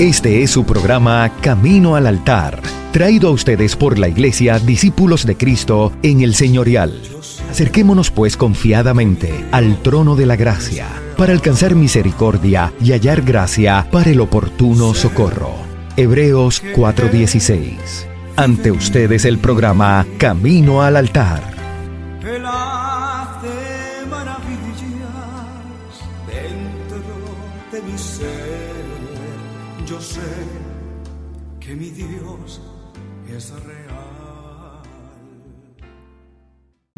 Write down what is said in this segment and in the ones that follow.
Este es su programa Camino al Altar, traído a ustedes por la Iglesia Discípulos de Cristo en el Señorial. Acerquémonos pues confiadamente al trono de la gracia para alcanzar misericordia y hallar gracia para el oportuno socorro. Hebreos 4:16. Ante ustedes el programa Camino al Altar.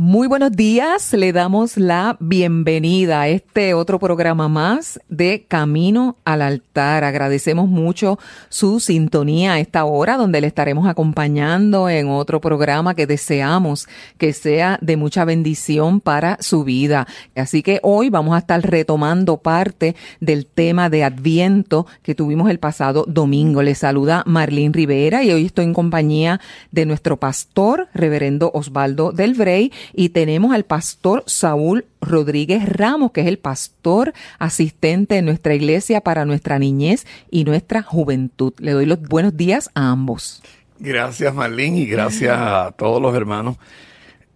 Muy buenos días, le damos la bienvenida a este otro programa más de Camino al Altar. Agradecemos mucho su sintonía a esta hora donde le estaremos acompañando en otro programa que deseamos que sea de mucha bendición para su vida. Así que hoy vamos a estar retomando parte del tema de Adviento que tuvimos el pasado domingo. Le saluda Marlene Rivera y hoy estoy en compañía de nuestro pastor, reverendo Osvaldo del Brey y tenemos al pastor Saúl Rodríguez Ramos, que es el pastor asistente de nuestra iglesia para nuestra niñez y nuestra juventud. Le doy los buenos días a ambos. Gracias Marlene y gracias a todos los hermanos,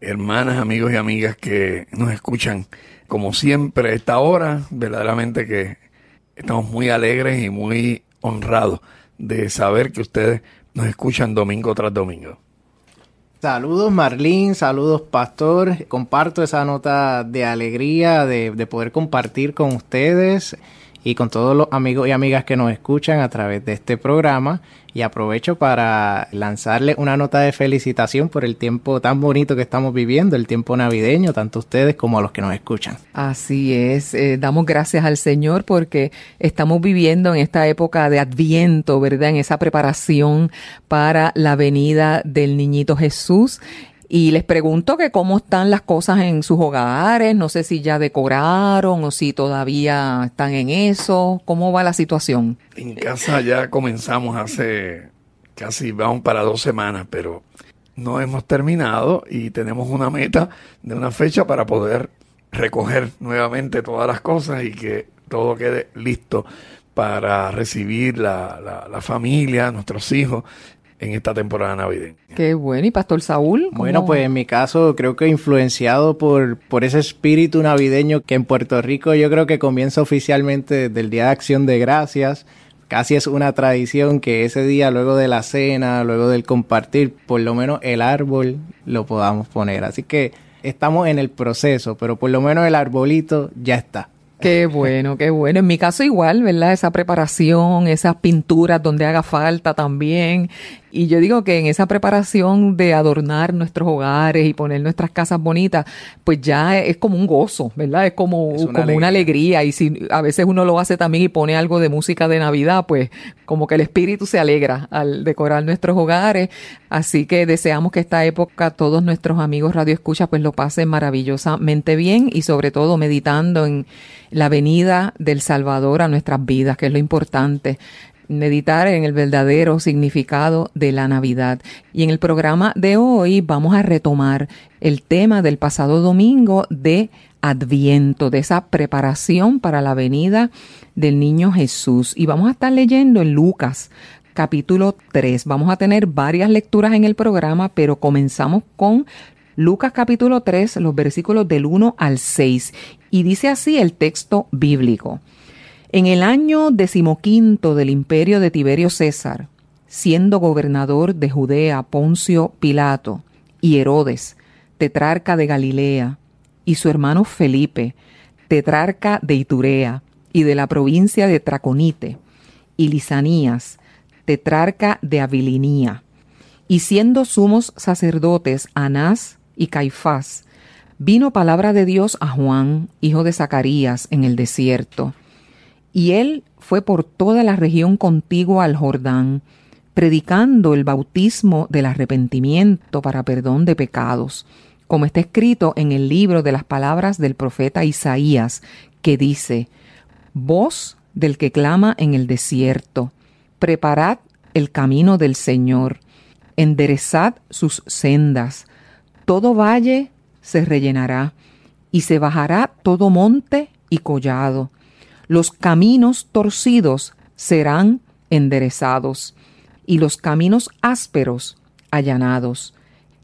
hermanas, amigos y amigas que nos escuchan. Como siempre, esta hora, verdaderamente que estamos muy alegres y muy honrados de saber que ustedes nos escuchan domingo tras domingo. Saludos Marlene, saludos Pastor. Comparto esa nota de alegría de, de, poder compartir con ustedes y con todos los amigos y amigas que nos escuchan a través de este programa. Y aprovecho para lanzarle una nota de felicitación por el tiempo tan bonito que estamos viviendo, el tiempo navideño, tanto ustedes como a los que nos escuchan. Así es, eh, damos gracias al Señor porque estamos viviendo en esta época de adviento, ¿verdad? En esa preparación para la venida del niñito Jesús. Y les pregunto que cómo están las cosas en sus hogares, no sé si ya decoraron o si todavía están en eso, ¿cómo va la situación? En casa ya comenzamos hace casi, vamos para dos semanas, pero no hemos terminado y tenemos una meta de una fecha para poder recoger nuevamente todas las cosas y que todo quede listo para recibir la, la, la familia, nuestros hijos en esta temporada navideña. Qué bueno. ¿Y Pastor Saúl? ¿cómo? Bueno, pues en mi caso creo que influenciado por, por ese espíritu navideño que en Puerto Rico yo creo que comienza oficialmente desde el Día de Acción de Gracias. Casi es una tradición que ese día, luego de la cena, luego del compartir, por lo menos el árbol lo podamos poner. Así que estamos en el proceso, pero por lo menos el arbolito ya está. Qué bueno, qué bueno. En mi caso igual, ¿verdad? Esa preparación, esas pinturas donde haga falta también. Y yo digo que en esa preparación de adornar nuestros hogares y poner nuestras casas bonitas, pues ya es como un gozo, ¿verdad? Es como, es una, como alegría. una alegría. Y si a veces uno lo hace también y pone algo de música de Navidad, pues como que el espíritu se alegra al decorar nuestros hogares. Así que deseamos que esta época todos nuestros amigos Radio Escucha pues lo pasen maravillosamente bien y sobre todo meditando en la venida del Salvador a nuestras vidas, que es lo importante meditar en el verdadero significado de la Navidad. Y en el programa de hoy vamos a retomar el tema del pasado domingo de Adviento, de esa preparación para la venida del niño Jesús. Y vamos a estar leyendo en Lucas capítulo 3. Vamos a tener varias lecturas en el programa, pero comenzamos con Lucas capítulo 3, los versículos del 1 al 6. Y dice así el texto bíblico. En el año decimoquinto del imperio de Tiberio César, siendo gobernador de Judea Poncio Pilato y Herodes, tetrarca de Galilea, y su hermano Felipe, tetrarca de Iturea y de la provincia de Traconite, y Lisanías, tetrarca de Abilinía, y siendo sumos sacerdotes Anás y Caifás, vino palabra de Dios a Juan, hijo de Zacarías, en el desierto, y él fue por toda la región contigua al Jordán, predicando el bautismo del arrepentimiento para perdón de pecados, como está escrito en el libro de las palabras del profeta Isaías, que dice, Voz del que clama en el desierto, preparad el camino del Señor, enderezad sus sendas, todo valle se rellenará, y se bajará todo monte y collado, los caminos torcidos serán enderezados y los caminos ásperos allanados,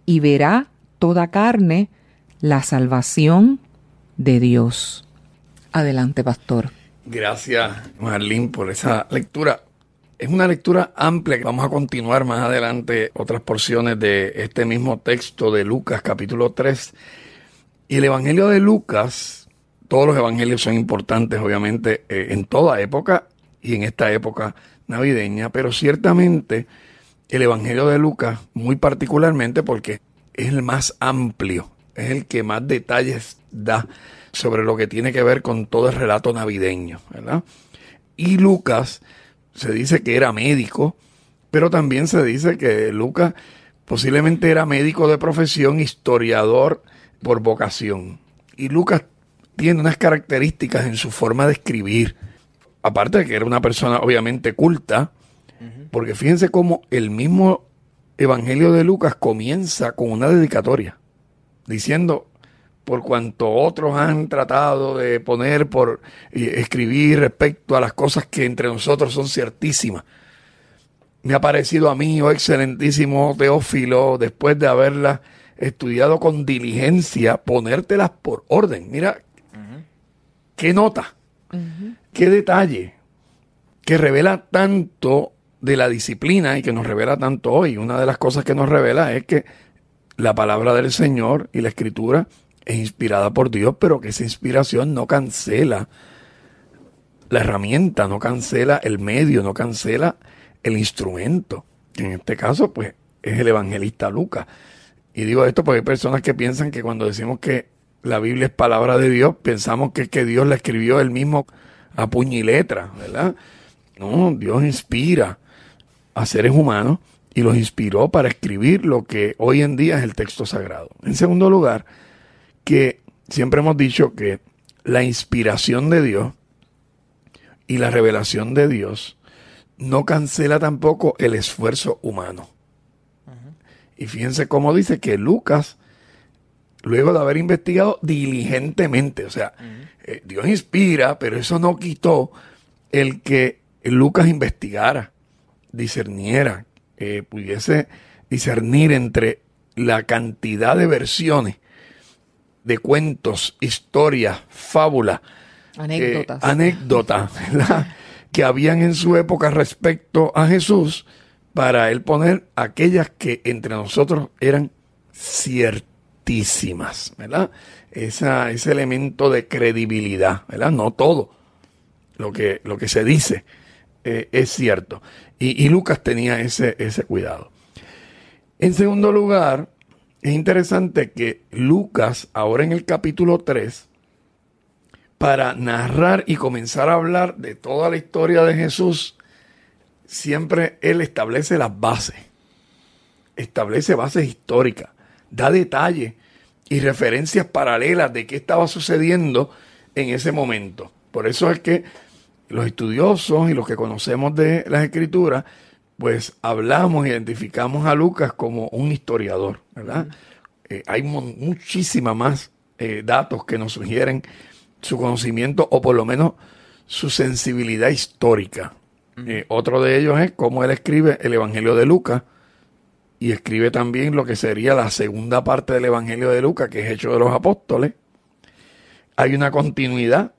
y verá toda carne la salvación de Dios. Adelante, pastor. Gracias, Marlene, por esa lectura. Es una lectura amplia que vamos a continuar más adelante otras porciones de este mismo texto de Lucas capítulo 3. Y el Evangelio de Lucas, todos los evangelios son importantes obviamente eh, en toda época y en esta época navideña, pero ciertamente el Evangelio de Lucas, muy particularmente porque es el más amplio, es el que más detalles da sobre lo que tiene que ver con todo el relato navideño, ¿verdad? Y Lucas se dice que era médico, pero también se dice que Lucas posiblemente era médico de profesión, historiador por vocación. Y Lucas tiene unas características en su forma de escribir, aparte de que era una persona obviamente culta, porque fíjense cómo el mismo Evangelio de Lucas comienza con una dedicatoria, diciendo, por cuanto otros han tratado de poner por escribir respecto a las cosas que entre nosotros son ciertísimas. Me ha parecido a mí, oh excelentísimo Teófilo, después de haberlas estudiado con diligencia, ponértelas por orden. Mira, qué nota, qué detalle, que revela tanto de la disciplina y que nos revela tanto hoy. Una de las cosas que nos revela es que la palabra del Señor y la escritura es inspirada por Dios, pero que esa inspiración no cancela la herramienta, no cancela el medio, no cancela el instrumento. En este caso, pues, es el evangelista Lucas. Y digo esto porque hay personas que piensan que cuando decimos que la Biblia es palabra de Dios, pensamos que, que Dios la escribió él mismo a puño y letra, ¿verdad? No, Dios inspira a seres humanos y los inspiró para escribir lo que hoy en día es el texto sagrado. En segundo lugar, que siempre hemos dicho que la inspiración de Dios y la revelación de Dios no cancela tampoco el esfuerzo humano. Y fíjense cómo dice que Lucas, luego de haber investigado diligentemente, o sea, eh, Dios inspira, pero eso no quitó el que Lucas investigara, discerniera, que pudiese discernir entre la cantidad de versiones de cuentos, historias, fábulas, anécdotas, eh, anécdotas que habían en su época respecto a Jesús, para él poner aquellas que entre nosotros eran ciertísimas, ¿verdad? Esa, ese elemento de credibilidad, ¿verdad? No todo lo que, lo que se dice eh, es cierto. Y, y Lucas tenía ese, ese cuidado. En segundo lugar, es interesante que Lucas, ahora en el capítulo 3, para narrar y comenzar a hablar de toda la historia de Jesús, siempre él establece las bases, establece bases históricas, da detalles y referencias paralelas de qué estaba sucediendo en ese momento. Por eso es que los estudiosos y los que conocemos de las escrituras pues hablamos, identificamos a Lucas como un historiador, ¿verdad? Eh, hay muchísimas más eh, datos que nos sugieren su conocimiento o por lo menos su sensibilidad histórica. Eh, otro de ellos es cómo él escribe el Evangelio de Lucas y escribe también lo que sería la segunda parte del Evangelio de Lucas, que es Hecho de los Apóstoles. Hay una continuidad.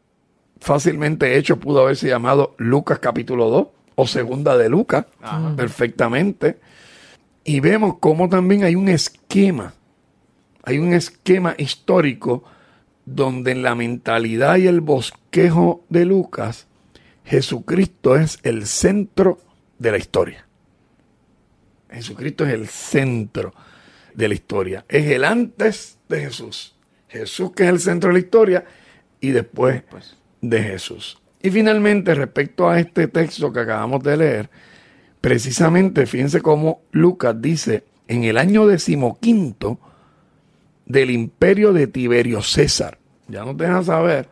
Fácilmente hecho pudo haberse llamado Lucas capítulo 2 o segunda de Lucas, perfectamente. Y vemos cómo también hay un esquema, hay un esquema histórico donde en la mentalidad y el bosquejo de Lucas, Jesucristo es el centro de la historia. Jesucristo es el centro de la historia. Es el antes de Jesús. Jesús que es el centro de la historia y después de Jesús. Y finalmente, respecto a este texto que acabamos de leer, precisamente fíjense cómo Lucas dice, en el año decimoquinto del imperio de Tiberio César, ya nos deja saber,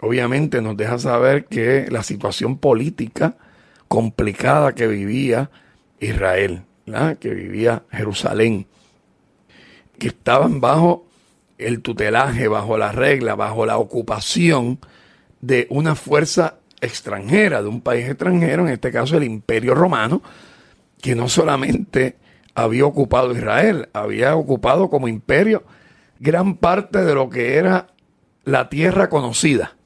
obviamente nos deja saber que la situación política complicada que vivía Israel, que vivía Jerusalén, que estaban bajo el tutelaje, bajo la regla, bajo la ocupación de una fuerza extranjera, de un país extranjero, en este caso el Imperio Romano, que no solamente había ocupado Israel, había ocupado como imperio gran parte de lo que era la tierra conocida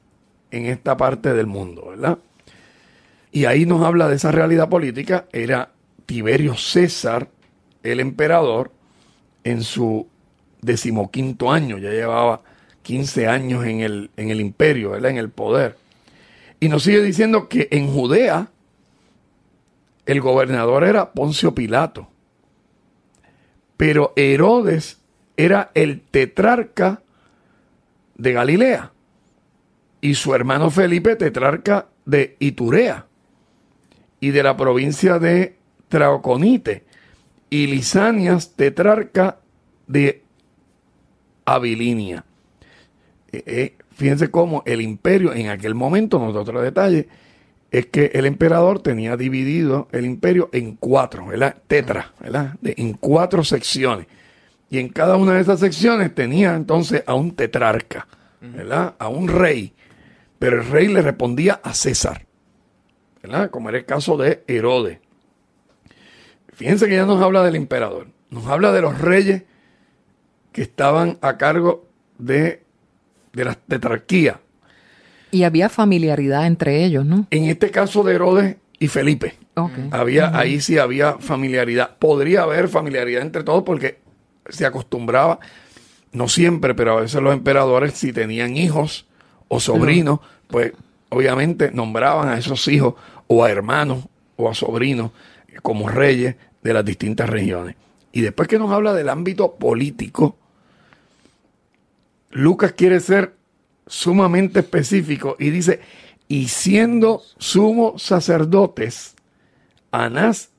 en esta parte del mundo, ¿verdad? Y ahí nos habla de esa realidad política, era Tiberio César, el emperador, en su decimoquinto año, ya llevaba 15 años en el, en el imperio, ¿verdad? en el poder. Y nos sigue diciendo que en Judea el gobernador era Poncio Pilato, pero Herodes era el tetrarca de Galilea y su hermano Felipe tetrarca de Iturea y de la provincia de Traoconite y Lisanias tetrarca de Abilinia. Eh, eh, fíjense cómo el imperio en aquel momento, no otro detalle, es que el emperador tenía dividido el imperio en cuatro, ¿verdad? Tetra, ¿verdad? en cuatro secciones. Y en cada una de esas secciones tenía entonces a un tetrarca, ¿verdad? A un rey. Pero el rey le respondía a César, ¿verdad? Como era el caso de Herodes. Fíjense que ya nos habla del emperador, nos habla de los reyes que estaban a cargo de, de la tetrarquía. Y había familiaridad entre ellos, ¿no? En este caso de Herodes y Felipe. Había, Ahí sí había familiaridad. Podría haber familiaridad entre todos porque se acostumbraba, no siempre, pero a veces los emperadores, si tenían hijos o sobrinos, pues obviamente nombraban a esos hijos o a hermanos o a sobrinos como reyes de las distintas regiones. Y después que nos habla del ámbito político, Lucas quiere ser sumamente específico y dice, y siendo sumos sacerdotes, Anás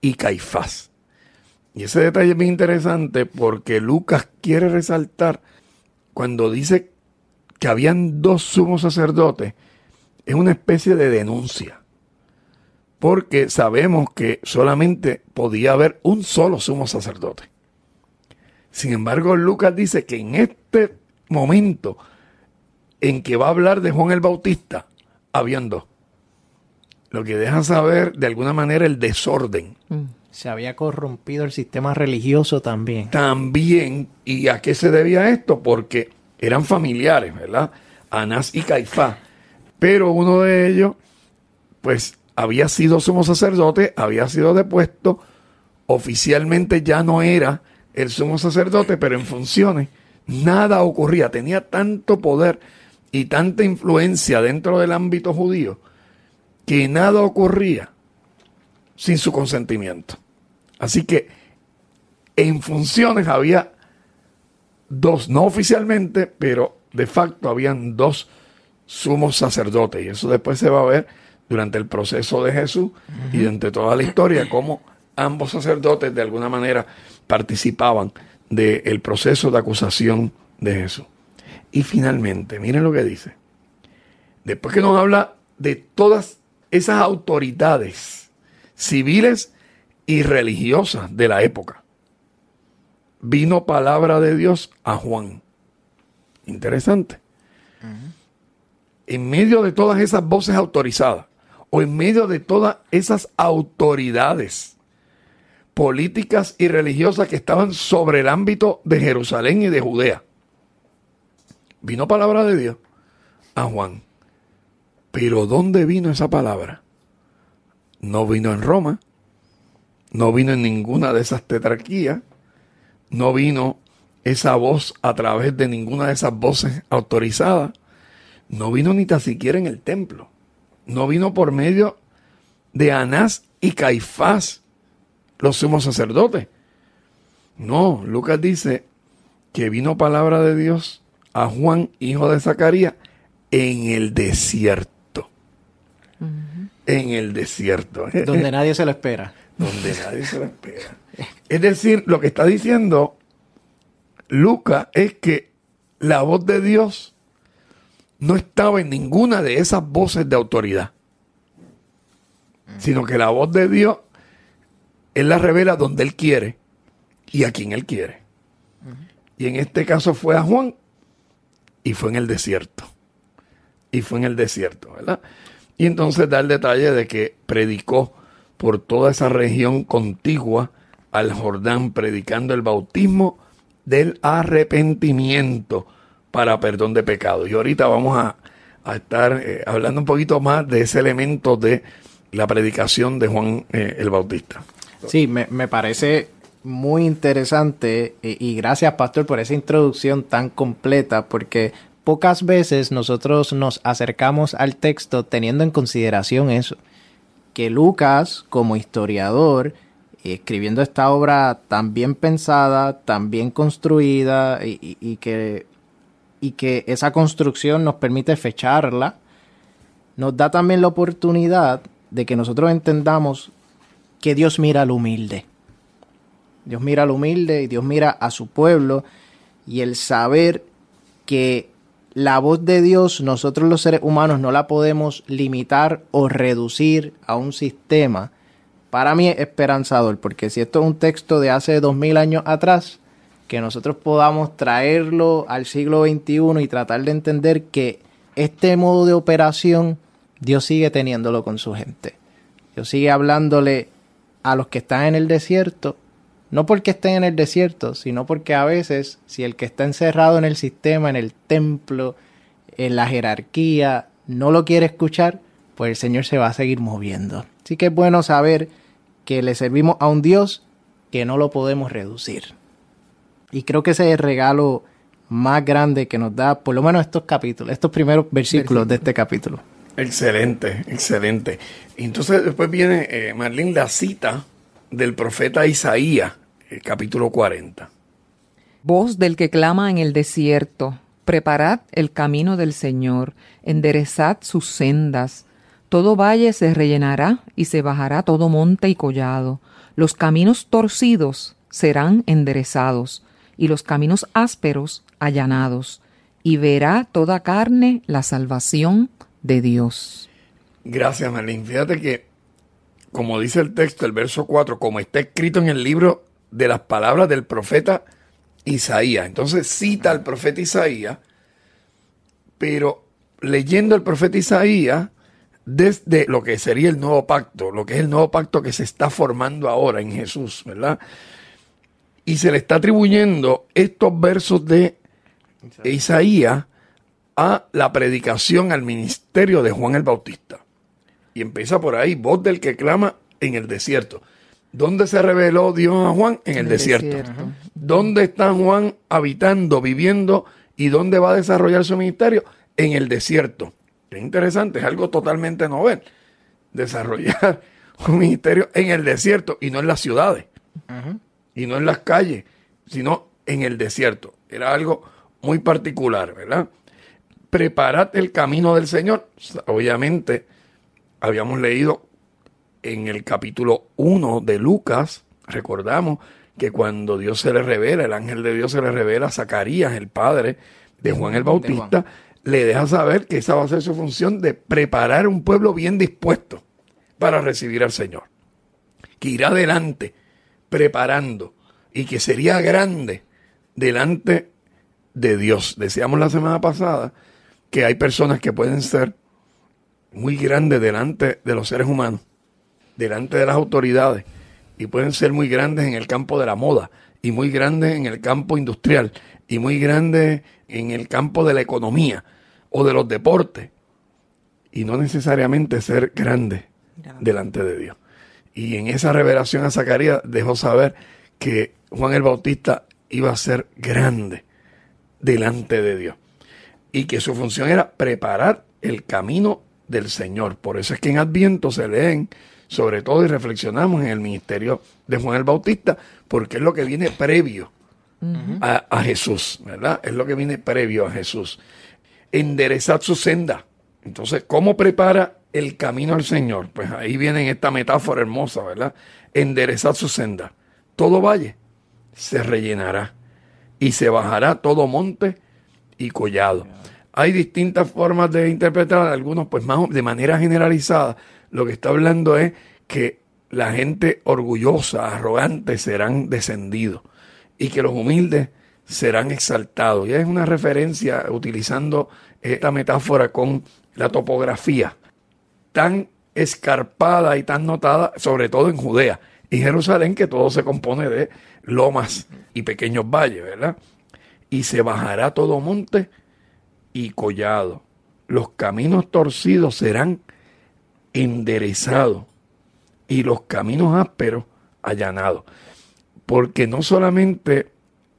y Caifás. Y ese detalle es muy interesante porque Lucas quiere resaltar cuando dice que habían dos sumos sacerdotes, es una especie de denuncia. Porque sabemos que solamente podía haber un solo sumo sacerdote. Sin embargo, Lucas dice que en este momento en que va a hablar de Juan el Bautista, habían dos. Lo que deja saber de alguna manera el desorden. Mm. Se había corrompido el sistema religioso también. También. ¿Y a qué se debía esto? Porque eran familiares, ¿verdad? Anás y Caifás. Pero uno de ellos, pues, había sido sumo sacerdote, había sido depuesto, oficialmente ya no era el sumo sacerdote, pero en funciones nada ocurría, tenía tanto poder y tanta influencia dentro del ámbito judío que nada ocurría sin su consentimiento. Así que en funciones había dos, no oficialmente, pero de facto habían dos sumos sacerdotes. Y eso después se va a ver durante el proceso de Jesús y durante toda la historia, cómo ambos sacerdotes de alguna manera participaban del proceso de acusación de Jesús. Y finalmente, miren lo que dice. Después que nos habla de todas esas autoridades civiles y religiosas de la época, vino palabra de Dios a Juan. Interesante. En medio de todas esas voces autorizadas, o en medio de todas esas autoridades políticas y religiosas que estaban sobre el ámbito de Jerusalén y de Judea, vino palabra de Dios a Juan. Pero ¿dónde vino esa palabra? No vino en Roma, no vino en ninguna de esas tetrarquías, no vino esa voz a través de ninguna de esas voces autorizadas, no vino ni tan siquiera en el templo, no vino por medio de Anás y Caifás, los sumos sacerdotes. No, Lucas dice que vino palabra de Dios a Juan, hijo de Zacarías, en el desierto. En el desierto. Donde nadie se lo espera. Donde nadie se lo espera. Es decir, lo que está diciendo Lucas es que la voz de Dios no estaba en ninguna de esas voces de autoridad, sino que la voz de Dios Él la revela donde Él quiere y a quien Él quiere. Y en este caso fue a Juan y fue en el desierto. Y fue en el desierto, ¿verdad? Y entonces da el detalle de que predicó por toda esa región contigua al Jordán, predicando el bautismo del arrepentimiento para perdón de pecados. Y ahorita vamos a, estar eh, hablando un poquito más de ese elemento de la predicación de Juan eh, el Bautista. Sí, me, me parece muy interesante y, y gracias Pastor por esa introducción tan completa porque pocas veces nosotros nos acercamos al texto teniendo en consideración eso, que Lucas como historiador, escribiendo esta obra tan bien pensada, tan bien construida y, que, y que esa construcción nos permite fecharla, nos da también la oportunidad de que nosotros entendamos que Dios mira al humilde. Dios mira al humilde y Dios mira a su pueblo y el saber que la voz de Dios nosotros los seres humanos no la podemos limitar o reducir a un sistema, para mí es esperanzador, porque si esto es un texto de hace dos mil años atrás, que nosotros podamos traerlo al siglo XXI y tratar de entender que este modo de operación Dios sigue teniéndolo con su gente. Dios sigue hablándole a los que están en el desierto, no porque estén en el desierto, sino porque a veces si el que está encerrado en el sistema, en el templo, en la jerarquía, no lo quiere escuchar, pues el Señor se va a seguir moviendo. Así que es bueno saber que le servimos a un Dios que no lo podemos reducir. Y creo que ese es el regalo más grande que nos da, por lo menos estos capítulos, estos primeros versículos de este capítulo. Excelente, excelente. Entonces después viene, eh, Marlene, la cita del profeta Isaías, el capítulo 40. Voz del que clama en el desierto, preparad el camino del Señor, enderezad sus sendas. Todo valle se rellenará y se bajará todo monte y collado. Los caminos torcidos serán enderezados y los caminos ásperos allanados. Y verá toda carne la salvación de Dios. Gracias, Marlene. Fíjate que como dice el texto, el verso 4, como está escrito en el libro de las palabras del profeta Isaías. Entonces cita al profeta Isaías, pero leyendo el profeta Isaías desde lo que sería el nuevo pacto, lo que es el nuevo pacto que se está formando ahora en Jesús, ¿verdad? Y se le está atribuyendo estos versos de Isaías a la predicación, al ministerio de Juan el Bautista. Y empieza por ahí, voz del que clama en el desierto. ¿Dónde se reveló Dios a Juan? En el, desierto. ¿Dónde está Juan habitando, viviendo y dónde va a desarrollar su ministerio? En el desierto. Es interesante, es algo totalmente novel. Desarrollar un ministerio en el desierto y no en las ciudades. Y no en las calles, sino en el desierto. Era algo muy particular, ¿verdad? Preparad el camino del Señor. Obviamente, habíamos leído en el capítulo 1 de Lucas, recordamos que cuando Dios se le revela, el ángel de Dios se le revela a Zacarías, el padre de Juan el Bautista, le deja saber que esa va a ser su función de preparar un pueblo bien dispuesto para recibir al Señor. Que irá adelante preparando y que sería grande delante de Dios. Decíamos la semana pasada que hay personas que pueden ser muy grandes delante de los seres humanos, delante de las autoridades, y pueden ser muy grandes en el campo de la moda, y muy grandes en el campo industrial, y muy grandes en el campo de la economía o de los deportes, y no necesariamente ser grandes delante de Dios. Y en esa revelación a Zacarías dejó saber que Juan el Bautista iba a ser grande delante de Dios. Y que su función era preparar el camino del Señor. Por eso es que en Adviento se leen sobre todo y reflexionamos en el ministerio de Juan el Bautista, porque es lo que viene previo a, Jesús, ¿verdad? Es lo que viene previo a Jesús. Enderezad su senda. Entonces, ¿cómo prepara el camino al Señor? Pues ahí viene esta metáfora hermosa, ¿verdad? Enderezad su senda. Todo valle se rellenará y se bajará todo monte y collado. Hay distintas formas de interpretar, algunos pues más de manera generalizada. Lo que está hablando es que la gente orgullosa, arrogante serán descendidos y que los humildes serán exaltados. Y es una referencia utilizando esta metáfora con la topografía. tan escarpada y tan notada, sobre todo en Judea y Jerusalén, que todo se compone de lomas y pequeños valles, ¿verdad? Y se bajará todo monte y collado. Los caminos torcidos serán enderezados y los caminos ásperos allanados. Porque no solamente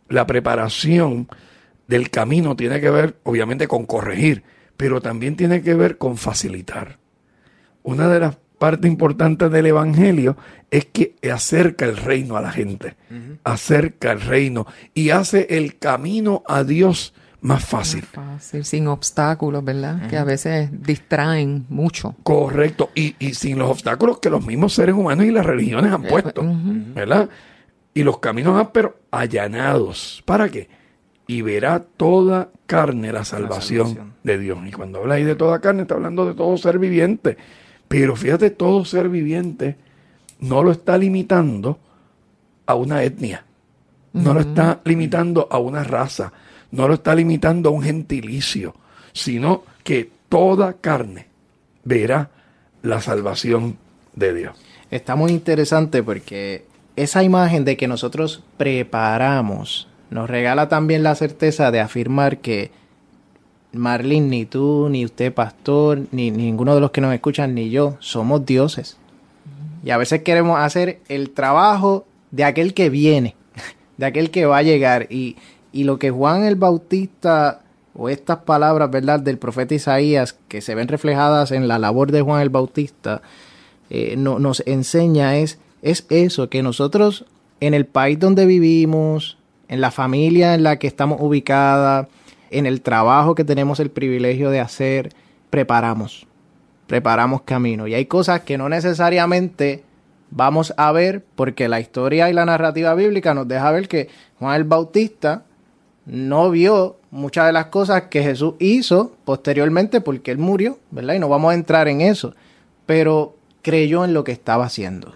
la preparación del camino tiene que ver, obviamente, con corregir, pero también tiene que ver con facilitar. Una de las partes importantes del Evangelio es que acerca el reino a la gente, acerca el reino y hace el camino a Dios más fácil. fácil, sin obstáculos, ¿verdad? Que a veces distraen mucho. Correcto, y, sin los obstáculos que los mismos seres humanos y las religiones han eh, puesto, ¿verdad? Y los caminos ásperos allanados. ¿Para qué? Y verá toda carne la salvación, de Dios. Y cuando habla ahí de toda carne, está hablando de todo ser viviente. Pero fíjate, todo ser viviente no lo está limitando a una etnia, no lo está limitando a una raza, no lo está limitando a un gentilicio, sino que toda carne verá la salvación de Dios. Está muy interesante porque esa imagen de que nosotros preparamos nos regala también la certeza de afirmar que Marlene, ni tú, ni usted, pastor, ni, ninguno de los que nos escuchan, ni yo, somos dioses. Y a veces queremos hacer el trabajo de aquel que viene, de aquel que va a llegar. Y, y lo que Juan el Bautista, o estas palabras, ¿verdad?, del profeta Isaías, que se ven reflejadas en la labor de Juan el Bautista, eh, no, nos enseña es, es eso, que nosotros en el país donde vivimos, en la familia en la que estamos ubicadas, en el trabajo que tenemos el privilegio de hacer, preparamos, preparamos camino. Y hay cosas que no necesariamente vamos a ver porque la historia y la narrativa bíblica nos deja ver que Juan el Bautista no vio muchas de las cosas que Jesús hizo posteriormente porque él murió, ¿verdad? Y no vamos a entrar en eso, pero creyó en lo que estaba haciendo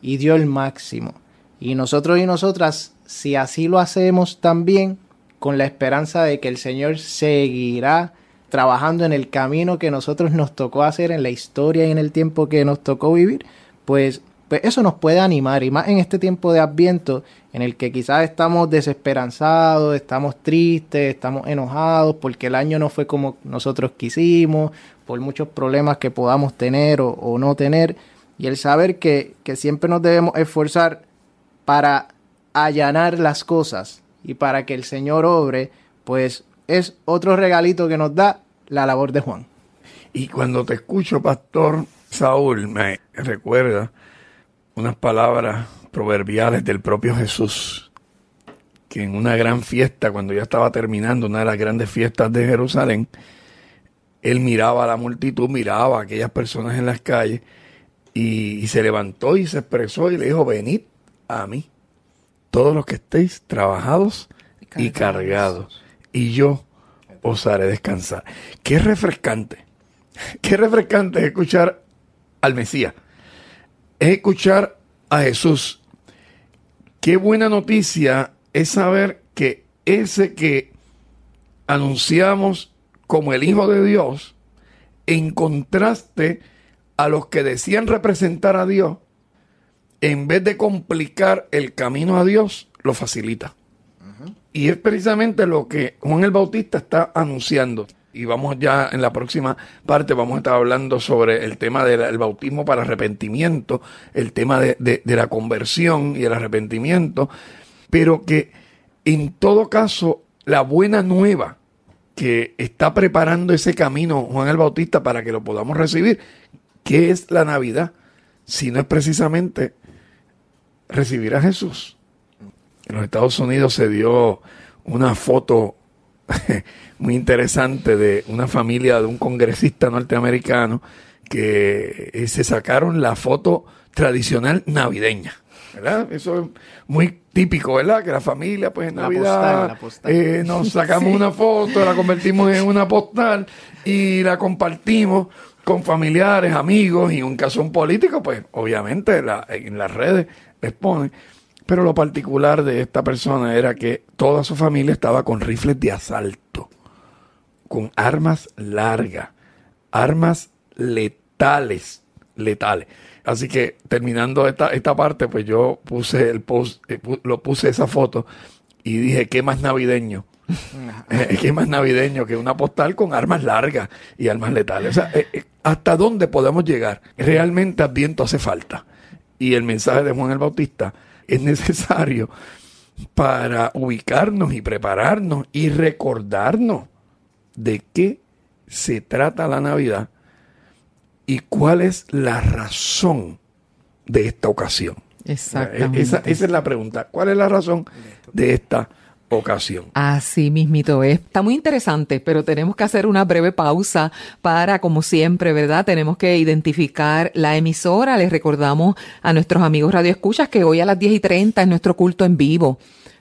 y dio el máximo. Y nosotros y nosotras, si así lo hacemos también, con la esperanza de que el Señor seguirá trabajando en el camino que nosotros nos tocó hacer en la historia y en el tiempo que nos tocó vivir, pues, pues eso nos puede animar y más en este tiempo de adviento en el que quizás estamos desesperanzados, estamos tristes, estamos enojados porque el año no fue como nosotros quisimos, por muchos problemas que podamos tener o, o no tener, y el saber que, que siempre nos debemos esforzar para allanar las cosas y para que el Señor obre, pues es otro regalito que nos da la labor de Juan. Y cuando te escucho, Pastor Saúl, me recuerda unas palabras proverbiales del propio Jesús, que en una gran fiesta, cuando ya estaba terminando una de las grandes fiestas de Jerusalén, él miraba a la multitud, miraba a aquellas personas en las calles y, y se levantó y se expresó y le dijo, venid a mí todos los que estéis trabajados y cargados, y yo os haré descansar. Qué refrescante, qué refrescante es escuchar al Mesías, es escuchar a Jesús. Qué buena noticia es saber que ese que anunciamos como el Hijo de Dios, en contraste a los que decían representar a Dios, en vez de complicar el camino a Dios, lo facilita. Y es precisamente lo que Juan el Bautista está anunciando. Y vamos ya en la próxima parte, vamos a estar hablando sobre el tema del bautismo para arrepentimiento, el tema de, de la conversión y el arrepentimiento, pero que en todo caso la buena nueva que está preparando ese camino Juan el Bautista para que lo podamos recibir, que es la Navidad, si no es precisamente recibir a Jesús. En los Estados Unidos se dio una foto muy interesante de una familia de un congresista norteamericano que eh, se sacaron la foto tradicional navideña. ¿verdad? Eso es muy típico, ¿verdad? Que la familia, pues en Navidad, eh, nos sacamos una foto, la convertimos en una postal y la compartimos con familiares, amigos y un caso un político, pues obviamente en las redes expone. Pero lo particular de esta persona era que toda su familia estaba con rifles de asalto, con armas largas, armas letales letales. Así que terminando esta, esta parte, pues yo puse el post, eh, lo puse esa foto y dije, ¿qué más navideño? Eh, ¿Qué más navideño que una postal con armas largas y armas letales? O sea, eh, ¿hasta dónde podemos llegar? Realmente Adviento hace falta. Y el mensaje de Juan el Bautista es necesario para ubicarnos y prepararnos y recordarnos de qué se trata la Navidad y cuál es la razón de esta ocasión. Exactamente. Esa, esa es la pregunta. ¿Cuál es la razón de esta ocasión. Así mismito es. Está muy interesante, pero tenemos que hacer una breve pausa para, como siempre, ¿verdad? Tenemos que identificar la emisora. Les recordamos a nuestros amigos Radio Escuchas que hoy a las 10 y 30 es nuestro culto en vivo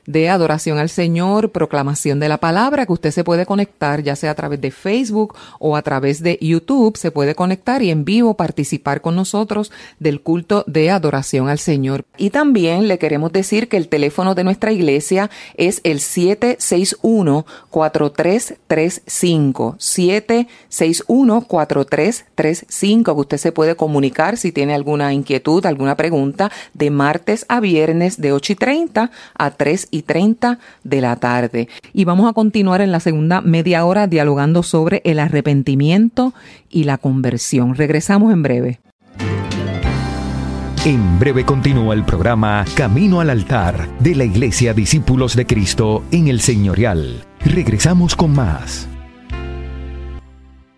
de adoración al Señor, proclamación de la palabra, que usted se puede conectar ya sea a través de Facebook o a través de YouTube, se puede conectar y en vivo participar con nosotros del culto de adoración al Señor. Y también le queremos decir que el teléfono de nuestra iglesia es el 761-4335. 761-4335, que usted se puede comunicar si tiene alguna inquietud, alguna pregunta, de martes a viernes de 8 y 30 a 3 y 30 de la tarde. Y vamos a continuar en la segunda media hora dialogando sobre el arrepentimiento y la conversión. Regresamos en breve. En breve continúa el programa Camino al altar de la Iglesia Discípulos de Cristo en el Señorial. Regresamos con más.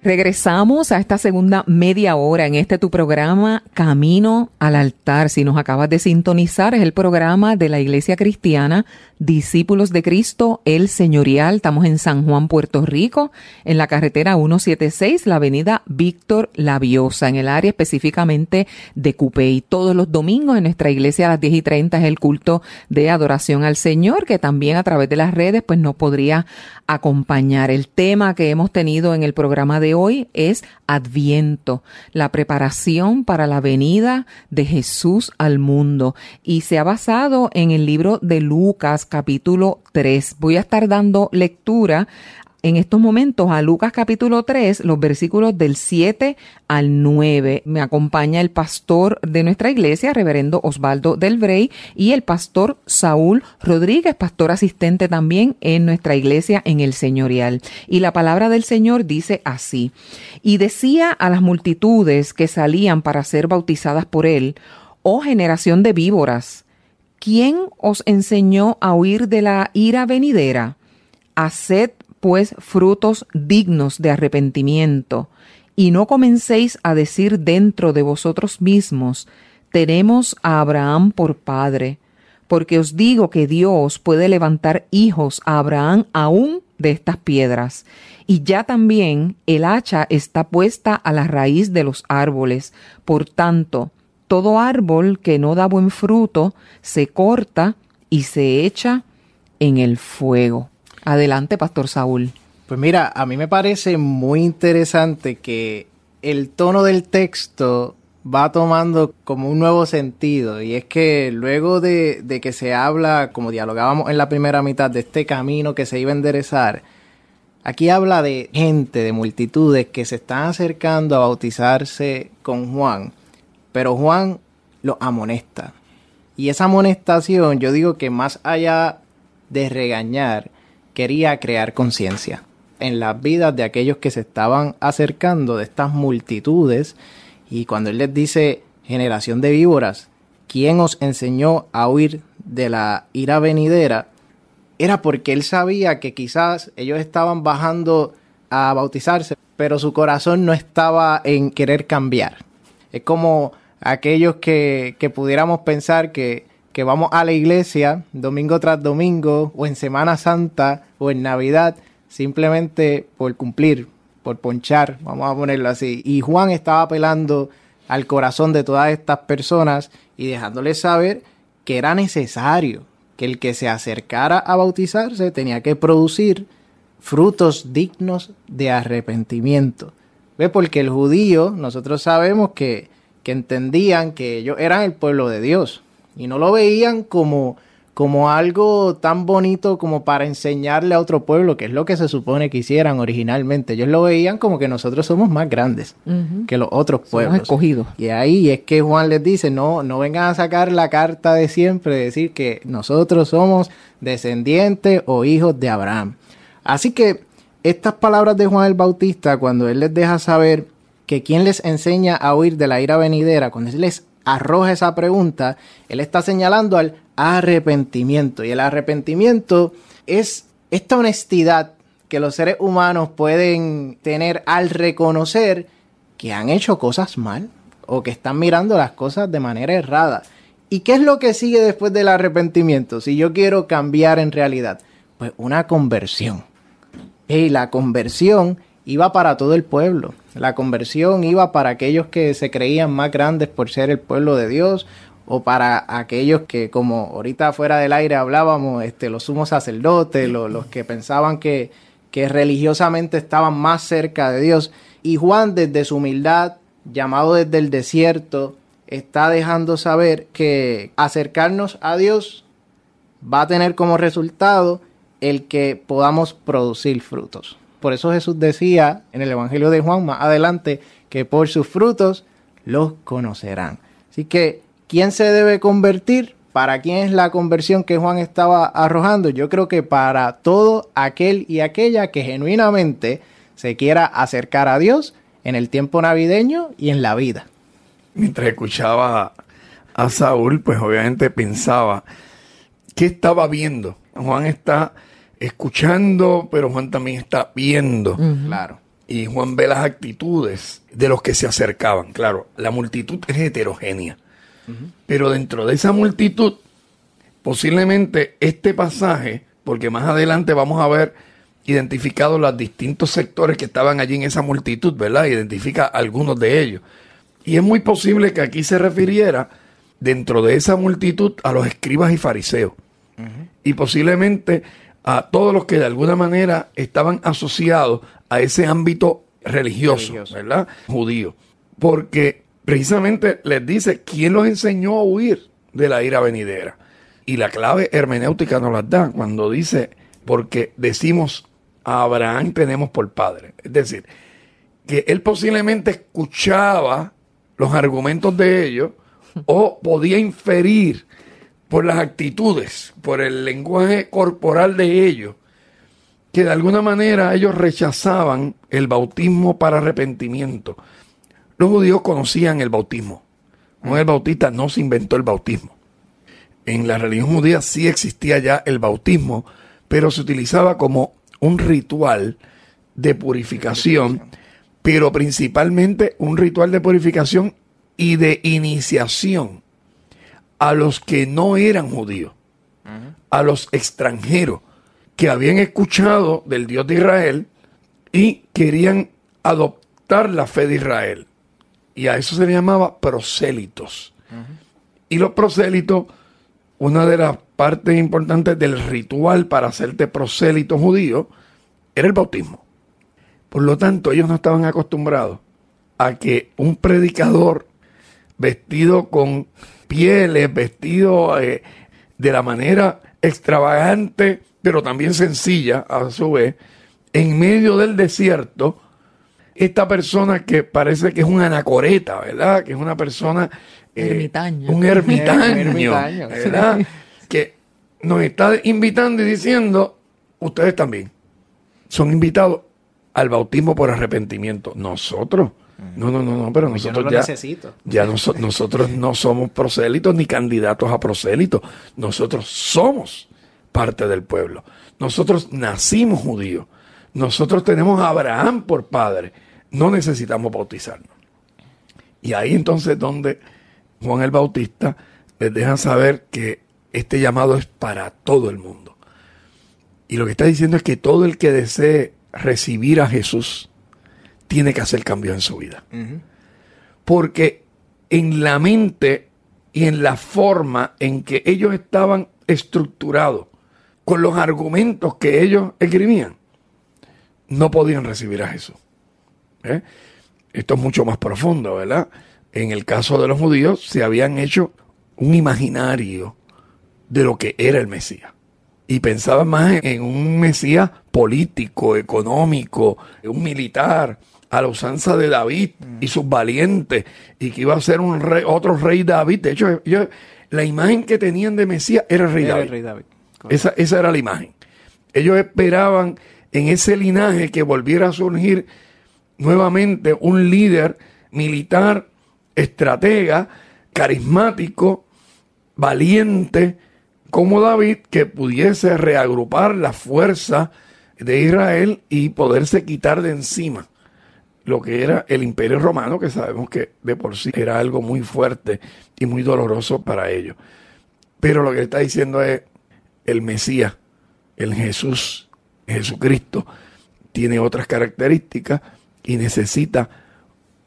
Regresamos a esta segunda media hora en este tu programa Camino al altar. Si nos acabas de sintonizar, es el programa de la Iglesia Cristiana Discípulos de Cristo, el Señorial. Estamos en San Juan, Puerto Rico, en la carretera 176, la avenida Víctor Laviosa, en el área específicamente de Cupey. Todos los domingos en nuestra iglesia a las 10 y 30 es el culto de adoración al Señor, que también a través de las redes pues nos podría acompañar. El tema que hemos tenido en el programa hoy es Adviento, la preparación para la venida de Jesús al mundo. Y se ha basado en el libro de Lucas capítulo 3. Voy a estar dando lectura en estos momentos a Lucas capítulo 3, los versículos del 7 al 9. Me acompaña el pastor de nuestra iglesia, reverendo Osvaldo del Brey, y el pastor Saúl Rodríguez, pastor asistente también en nuestra iglesia en el señorial. Y la palabra del Señor dice así, y decía a las multitudes que salían para ser bautizadas por él, oh generación de víboras, ¿quién os enseñó a huir de la ira venidera? Haced pues frutos dignos de arrepentimiento, y no comencéis a decir dentro de vosotros mismos, tenemos a Abraham por padre, porque os digo que Dios puede levantar hijos a Abraham aún de estas piedras. Y ya también el hacha está puesta a la raíz de los árboles. Por tanto, todo árbol que no da buen fruto se corta y se echa en el fuego. Adelante, Pastor Saúl. Pues mira, a mí me parece muy interesante que el tono del texto va tomando como un nuevo sentido y es que luego de, de, que se habla, como dialogábamos en la primera mitad, de este camino que se iba a enderezar, aquí habla de gente, de multitudes que se están acercando a bautizarse con Juan, pero Juan los amonesta. Y esa amonestación, yo digo que más allá de regañar, quería crear conciencia en las vidas de aquellos que se estaban acercando de estas multitudes. Y cuando él les dice, generación de víboras, ¿quién os enseñó a huir de la ira venidera? Era porque él sabía que quizás ellos estaban bajando a bautizarse, pero su corazón no estaba en querer cambiar. Es como aquellos que, que pudiéramos pensar que que vamos a la iglesia domingo tras domingo o en Semana Santa o en Navidad simplemente por cumplir, por ponchar, vamos a ponerlo así. Y Juan estaba apelando al corazón de todas estas personas y dejándoles saber que era necesario que el que se acercara a bautizarse tenía que producir frutos dignos de arrepentimiento. ¿Ve? Porque el judío, nosotros sabemos que, que entendían que ellos eran el pueblo de Dios y no lo veían como, como algo tan bonito como para enseñarle a otro pueblo, que es lo que se supone que hicieran originalmente. Ellos lo veían como que nosotros somos más grandes que los otros pueblos. escogidos. Y ahí es que Juan les dice, no, no vengan a sacar la carta de siempre, de decir que nosotros somos descendientes o hijos de Abraham. Así que estas palabras de Juan el Bautista, cuando él les deja saber que quien les enseña a huir de la ira venidera, cuando él les arroja esa pregunta, él está señalando al arrepentimiento. Y el arrepentimiento es esta honestidad que los seres humanos pueden tener al reconocer que han hecho cosas mal o que están mirando las cosas de manera errada. ¿Y qué es lo que sigue después del arrepentimiento? Si yo quiero cambiar en realidad, pues una conversión. Y la conversión iba para todo el pueblo. La conversión iba para aquellos que se creían más grandes por ser el pueblo de Dios o para aquellos que, como ahorita fuera del aire hablábamos, este, los sumos sacerdotes, los, que pensaban que, que religiosamente estaban más cerca de Dios. Y Juan, desde su humildad, llamado desde el desierto, está dejando saber que acercarnos a Dios va a tener como resultado el que podamos producir frutos. Por eso Jesús decía en el Evangelio de Juan más adelante que por sus frutos los conocerán. Así que ¿Quién se debe convertir? ¿Para quién es la conversión que Juan estaba arrojando? Yo creo que para todo aquel y aquella que genuinamente se quiera acercar a Dios en el tiempo navideño y en la vida. Mientras escuchaba a Saúl, pues obviamente pensaba, ¿qué estaba viendo? Juan está escuchando, pero Juan también está viendo. Claro. Y Juan ve las actitudes de los que se acercaban. Claro, la multitud es heterogénea. Pero dentro de esa multitud, posiblemente este pasaje, porque más adelante vamos a ver identificado los distintos sectores que estaban allí en esa multitud, ¿verdad? Identifica algunos de ellos. Y es muy posible que aquí se refiriera dentro de esa multitud a los escribas y fariseos. Y posiblemente a todos los que de alguna manera estaban asociados a ese ámbito religioso, religioso. ¿verdad? Judío. Porque precisamente les dice quién los enseñó a huir de la ira venidera. Y la clave hermenéutica nos la da cuando dice, porque decimos a Abraham tenemos por padre. Es decir, que él posiblemente escuchaba los argumentos de ellos o podía inferir por las actitudes, por el lenguaje corporal de ellos, que de alguna manera ellos rechazaban el bautismo para arrepentimiento los judíos conocían el bautismo. Juan el Bautista no se inventó el bautismo. En la religión judía sí existía ya el bautismo, pero se utilizaba como un ritual de purificación, pero principalmente un ritual de purificación y de iniciación a los que no eran judíos, a los extranjeros que habían escuchado del Dios de Israel y querían adoptar la fe de Israel y a eso se le llamaba prosélitos. Y los prosélitos, una de las partes importantes del ritual para hacerte prosélito judío, era el bautismo. Por lo tanto, ellos no estaban acostumbrados a que un predicador vestido con pieles, vestido eh, de la manera extravagante, pero también sencilla a su vez, en medio del desierto, esta persona que parece que es un anacoreta, ¿verdad? Que es una persona... Eh, un ermitaño, ¿verdad? que nos está invitando y diciendo, ustedes también son invitados al bautismo por arrepentimiento. Nosotros. No, no, no, no, pero pues nosotros ya, necesito. ya nosotros no somos prosélitos ni candidatos a prosélitos. Nosotros somos parte del pueblo. Nosotros nacimos judíos. Nosotros tenemos a Abraham por padre. No necesitamos bautizarnos. Y ahí entonces donde Juan el Bautista les deja saber que este llamado es para todo el mundo. Y lo que está diciendo es que todo el que desee recibir a Jesús tiene que hacer cambio en su vida. Porque en la mente y en la forma en que ellos estaban estructurados, con los argumentos que ellos escribían, no podían recibir a Jesús. ¿eh? Esto es mucho más profundo, ¿verdad? En el caso de los judíos se habían hecho un imaginario de lo que era el Mesías. Y pensaba más en un Mesías político, económico, un militar, a la usanza de David y sus valientes, y que iba a ser un rey, otro rey David. De hecho, yo, la imagen que tenían de Mesías era el rey David. esa, esa era la imagen. Ellos esperaban en ese linaje que volviera a surgir nuevamente un líder militar, estratega, carismático, valiente, como David, que pudiese reagrupar la fuerza de Israel y poderse quitar de encima lo que era el imperio romano, que sabemos que de por sí era algo muy fuerte y muy doloroso para ellos. Pero lo que está diciendo es el Mesías, el Jesús, Jesucristo, tiene otras características y necesita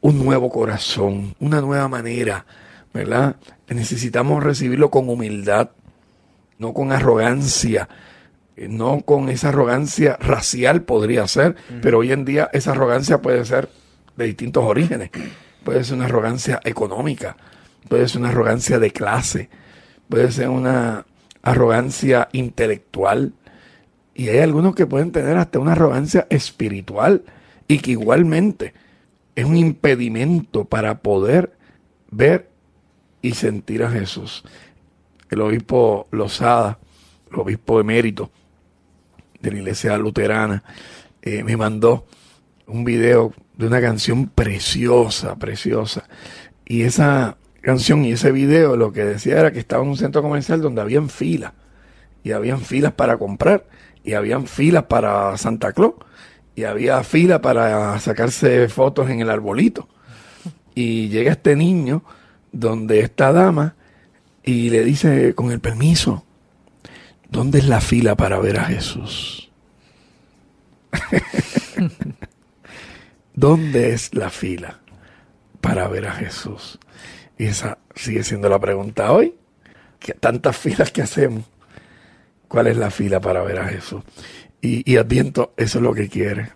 un nuevo corazón, una nueva manera, ¿verdad? Necesitamos recibirlo con humildad, no con arrogancia, no con esa arrogancia racial podría ser, pero hoy en día esa arrogancia puede ser de distintos orígenes. Puede ser una arrogancia económica, puede ser una arrogancia de clase, puede ser una arrogancia intelectual. Y hay algunos que pueden tener hasta una arrogancia espiritual y que igualmente es un impedimento para poder ver y sentir a Jesús. El obispo Lozada, el obispo emérito, de la iglesia luterana, eh, me mandó un video de una canción preciosa, preciosa. Y esa canción y ese video lo que decía era que estaba en un centro comercial donde habían filas. Y habían filas para comprar. Y habían filas para Santa Claus. Y había fila para sacarse fotos en el arbolito. Y llega este niño donde esta dama y le dice con el permiso, ¿Dónde es la fila para ver a Jesús? ¿Dónde es la fila para ver a Jesús? Y esa sigue siendo la pregunta hoy. ¿Qué tantas filas que hacemos? ¿Cuál es la fila para ver a Jesús? Y, y Adviento, eso es lo que quiere.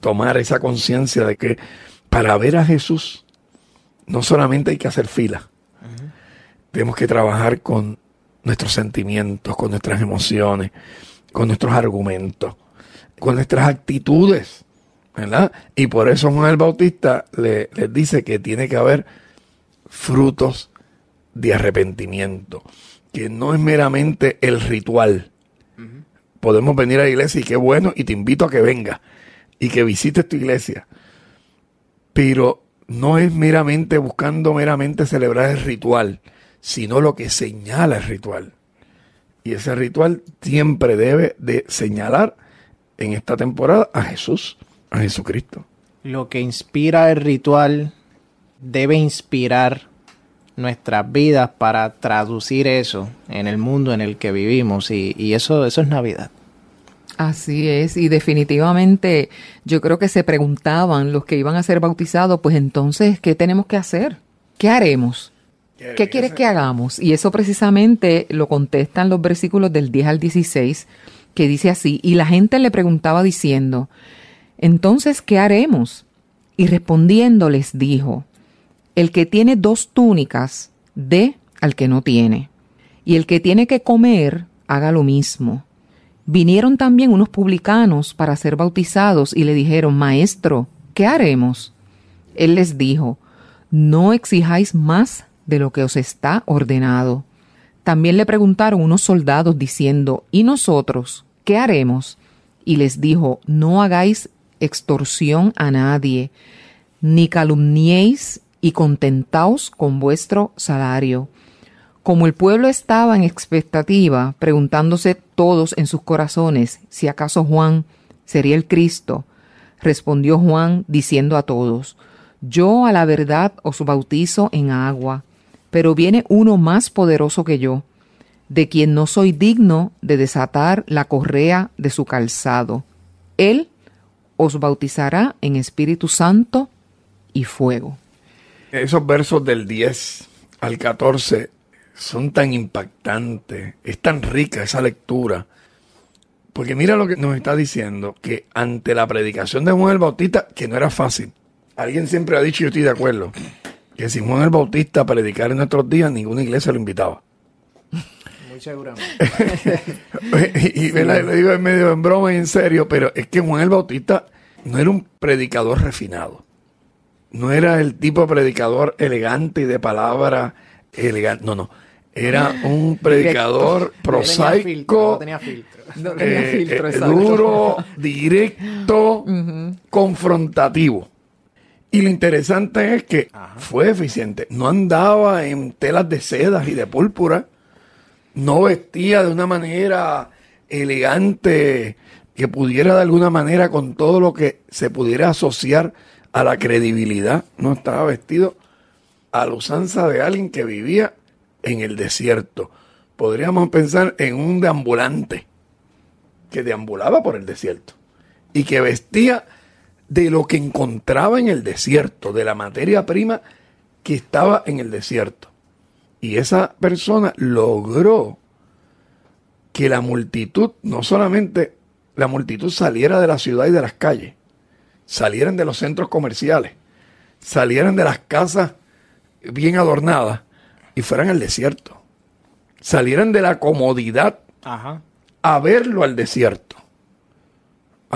Tomar esa conciencia de que para ver a Jesús no solamente hay que hacer fila. Tenemos que trabajar con nuestros sentimientos, con nuestras emociones, con nuestros argumentos, con nuestras actitudes, ¿verdad? Y por eso Juan el Bautista le, les dice que tiene que haber frutos de arrepentimiento, que no es meramente el ritual. Podemos venir a la iglesia y qué bueno, y te invito a que venga y que visites tu iglesia. Pero no es meramente buscando meramente celebrar el ritual, sino lo que señala el ritual. Y ese ritual siempre debe de señalar en esta temporada a Jesús, a Jesucristo. Lo que inspira el ritual debe inspirar nuestras vidas para traducir eso en el mundo en el que vivimos y, y eso, eso es Navidad. Así es, y definitivamente yo creo que se preguntaban los que iban a ser bautizados, pues entonces, ¿qué tenemos que hacer? ¿Qué haremos? ¿Qué quieres que hagamos? Y eso precisamente lo contestan los versículos del 10 al 16, que dice así, y la gente le preguntaba diciendo, entonces, ¿qué haremos? Y respondiendo les dijo, el que tiene dos túnicas, dé al que no tiene, y el que tiene que comer, haga lo mismo. Vinieron también unos publicanos para ser bautizados y le dijeron, Maestro, ¿qué haremos? Él les dijo, no exijáis más de lo que os está ordenado. También le preguntaron unos soldados diciendo, ¿y nosotros qué haremos? Y les dijo, no hagáis extorsión a nadie, ni calumniéis y contentaos con vuestro salario. Como el pueblo estaba en expectativa, preguntándose todos en sus corazones si acaso Juan sería el Cristo, respondió Juan diciendo a todos, Yo a la verdad os bautizo en agua, pero viene uno más poderoso que yo, de quien no soy digno de desatar la correa de su calzado. Él os bautizará en Espíritu Santo y fuego. Esos versos del 10 al 14 son tan impactantes, es tan rica esa lectura. Porque mira lo que nos está diciendo, que ante la predicación de Juan el Bautista, que no era fácil, alguien siempre ha dicho, yo estoy de acuerdo, que si Juan el Bautista predicar en nuestros días, ninguna iglesia lo invitaba. muy seguramente. y, y lo digo en medio en broma y en serio, pero es que Juan el Bautista no era un predicador refinado. No era el tipo de predicador elegante y de palabra elegante. No, no. Era un predicador prosaico, No tenía filtro. No tenía eh, filtro, eh, duro, directo, confrontativo. Y lo interesante es que fue eficiente. No andaba en telas de sedas y de púrpura. No vestía de una manera elegante que pudiera de alguna manera con todo lo que se pudiera asociar a la credibilidad. No estaba vestido a la usanza de alguien que vivía en el desierto. Podríamos pensar en un deambulante que deambulaba por el desierto y que vestía de lo que encontraba en el desierto, de la materia prima que estaba en el desierto. Y esa persona logró que la multitud, no solamente la multitud saliera de la ciudad y de las calles, salieran de los centros comerciales, salieran de las casas bien adornadas y fueran al desierto. Salieran de la comodidad Ajá. a verlo al desierto.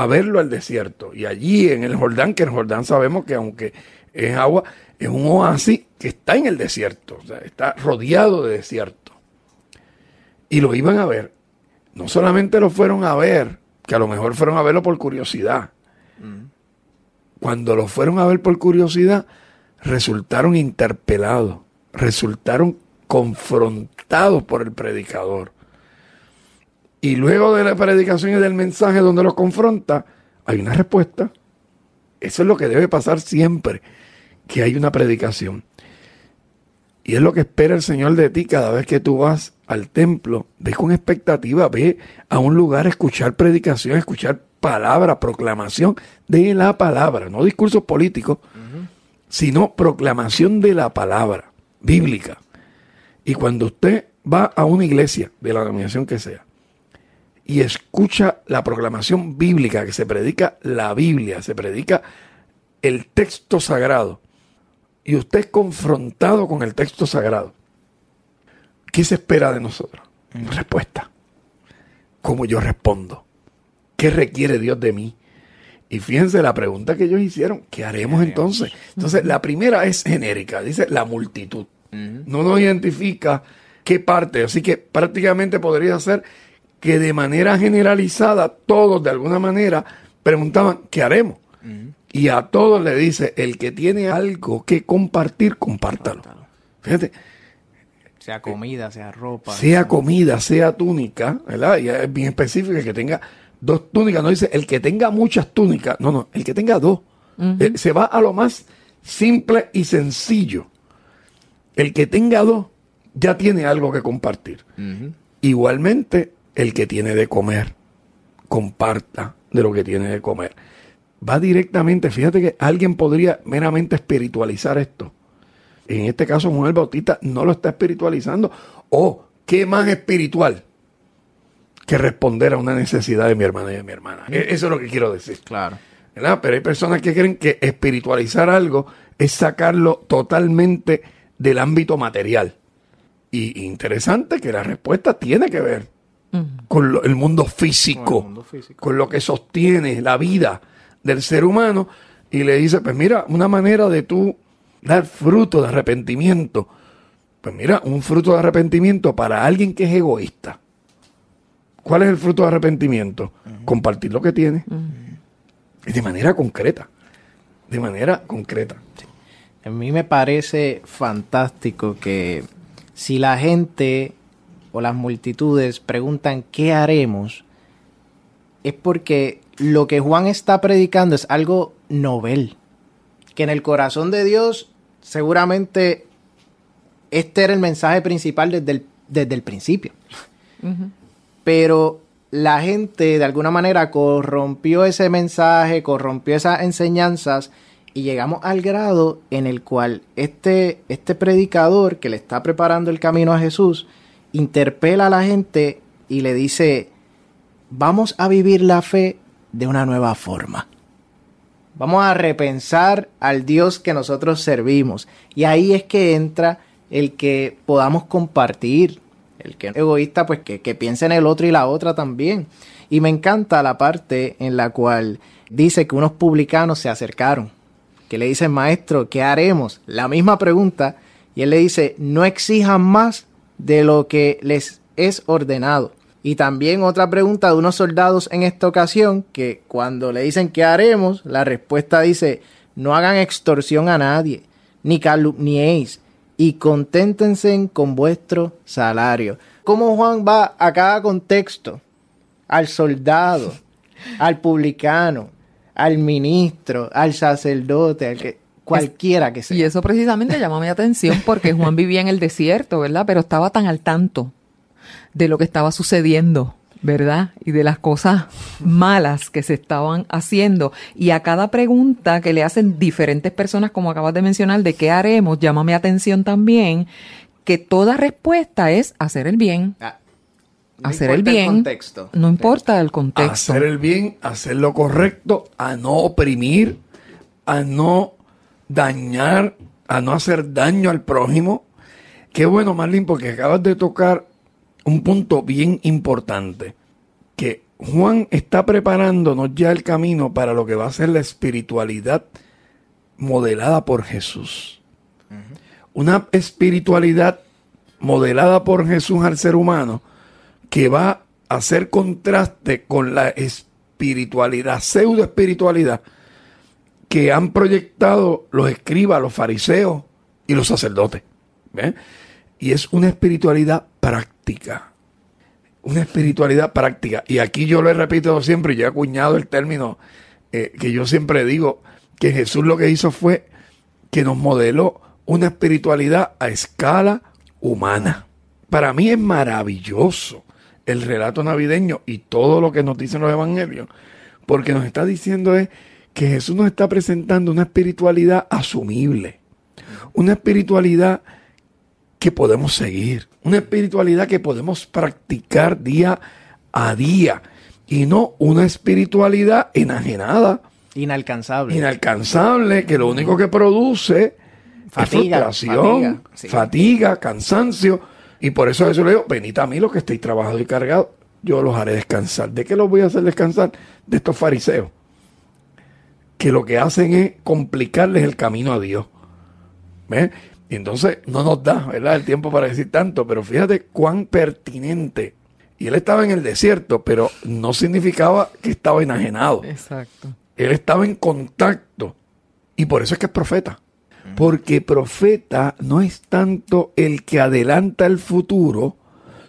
A verlo al desierto. Y allí en el Jordán, que el Jordán sabemos que aunque es agua, es un oasis que está en el desierto. O sea, está rodeado de desierto. Y lo iban a ver. No solamente lo fueron a ver, que a lo mejor fueron a verlo por curiosidad. Cuando lo fueron a ver por curiosidad, resultaron interpelados, resultaron confrontados por el predicador. Y luego de la predicación y del mensaje donde los confronta, hay una respuesta. Eso es lo que debe pasar siempre, que hay una predicación. Y es lo que espera el Señor de ti cada vez que tú vas al templo. Ve con expectativa, ve a un lugar a escuchar predicación, a escuchar palabra, proclamación de la palabra, no discursos políticos, sino proclamación de la palabra bíblica. Y cuando usted va a una iglesia, de la denominación que sea, y escucha la proclamación bíblica, que se predica la Biblia, se predica el texto sagrado, y usted es confrontado con el texto sagrado, ¿qué se espera de nosotros? Respuesta. ¿Cómo yo respondo? ¿Qué requiere Dios de mí? Y fíjense la pregunta que ellos hicieron, ¿qué haremos entonces? Entonces, la primera es genérica, dice la multitud. No nos identifica qué parte, así que prácticamente podría ser que de manera generalizada todos de alguna manera preguntaban, ¿qué haremos? Y a todos le dice, el que tiene algo que compartir, compártalo. Fíjate, Sea comida, sea ropa. sea comida, sea túnica, ¿verdad? Y es bien específico el que tenga dos túnicas, no dice el que tenga muchas túnicas, no, no, el que tenga dos. Eh, se va a lo más simple y sencillo. El que tenga dos ya tiene algo que compartir. Igualmente, el que tiene de comer, comparta de lo que tiene de comer. Va directamente, fíjate que alguien podría meramente espiritualizar esto. En este caso, Juan el Bautista no lo está espiritualizando. O, ¿qué más espiritual que responder a una necesidad de mi hermana y de mi hermana? E- Eso es lo que quiero decir. Claro. ¿verdad? Pero hay personas que creen que espiritualizar algo es sacarlo totalmente del ámbito material. Y interesante que la respuesta tiene que ver con lo- el mundo físico, Con el mundo físico. con lo que sostiene la vida del ser humano. Y le dice, pues mira, una manera de tú dar fruto de arrepentimiento. Pues mira, un fruto de arrepentimiento para alguien que es egoísta. ¿Cuál es el fruto de arrepentimiento? Compartir lo que tiene. Y de manera concreta. De manera concreta. A mí me parece fantástico que si la gente o las multitudes preguntan qué haremos, es porque lo que Juan está predicando es algo novel. Que en el corazón de Dios seguramente este era el mensaje principal desde el, desde el principio. Pero la gente de alguna manera corrompió ese mensaje, corrompió esas enseñanzas y llegamos al grado en el cual este, este predicador que le está preparando el camino a Jesús interpela a la gente y le dice, vamos a vivir la fe de una nueva forma. Vamos a repensar al Dios que nosotros servimos. Y ahí es que entra el que podamos compartir, El que es egoísta, pues que, que piense en el otro y la otra también. Y me encanta la parte en la cual dice que unos publicanos se acercaron, que le dicen, maestro, ¿qué haremos? La misma pregunta, y él le dice, no exijan más de lo que les es ordenado. Y también otra pregunta de unos soldados en esta ocasión, que cuando le dicen qué haremos, la respuesta dice, no hagan extorsión a nadie, ni calumniéis, y conténtense con vuestro salario. ¿Cómo Juan va a cada contexto? Al soldado, al publicano, al ministro, al sacerdote, al que cualquiera que sea. Y eso precisamente llama mi atención porque Juan vivía en el desierto, ¿verdad? Pero estaba tan al tanto de lo que estaba sucediendo, ¿verdad? Y de las cosas malas que se estaban haciendo. Y a cada pregunta que le hacen diferentes personas, como acabas de mencionar, de qué haremos, llama mi atención también que toda respuesta es hacer el bien. Ah, no hacer el bien. contexto. No importa el contexto. Hacer el bien, hacer lo correcto, a no oprimir, a no dañar, a no hacer daño al prójimo. Qué bueno, Marlene, porque acabas de tocar un punto bien importante, que Juan está preparándonos ya el camino para lo que va a ser la espiritualidad modelada por Jesús. Una espiritualidad modelada por Jesús al ser humano que va a hacer contraste con la espiritualidad, pseudo espiritualidad que han proyectado los escribas, los fariseos y los sacerdotes. ¿Ven? Y es una espiritualidad práctica. Una espiritualidad práctica. Y aquí yo lo he repetido siempre, yo he acuñado el término eh, que yo siempre digo, que Jesús lo que hizo fue que nos modeló una espiritualidad a escala humana. Para mí es maravilloso el relato navideño y todo lo que nos dicen los evangelios, porque nos está diciendo es que Jesús nos está presentando una espiritualidad asumible, una espiritualidad que podemos seguir, una espiritualidad que podemos practicar día a día y no una espiritualidad enajenada, Inalcanzable. inalcanzable, que lo único que produce Fatiga, es frustración, fatiga, sí. fatiga, cansancio. Y por eso Jesús le dijo, venid a mí los que estéis trabajados y cargados, yo los haré descansar. ¿De qué los voy a hacer descansar? De estos fariseos, que lo que hacen es complicarles el camino a Dios. ¿Ves? Y entonces no nos da, ¿verdad? El tiempo para decir tanto, pero fíjate cuán pertinente. Y él estaba en el desierto, pero no significaba que estaba enajenado. Exacto. Él estaba en contacto. Y por eso es que es profeta. Porque profeta no es tanto el que adelanta el futuro,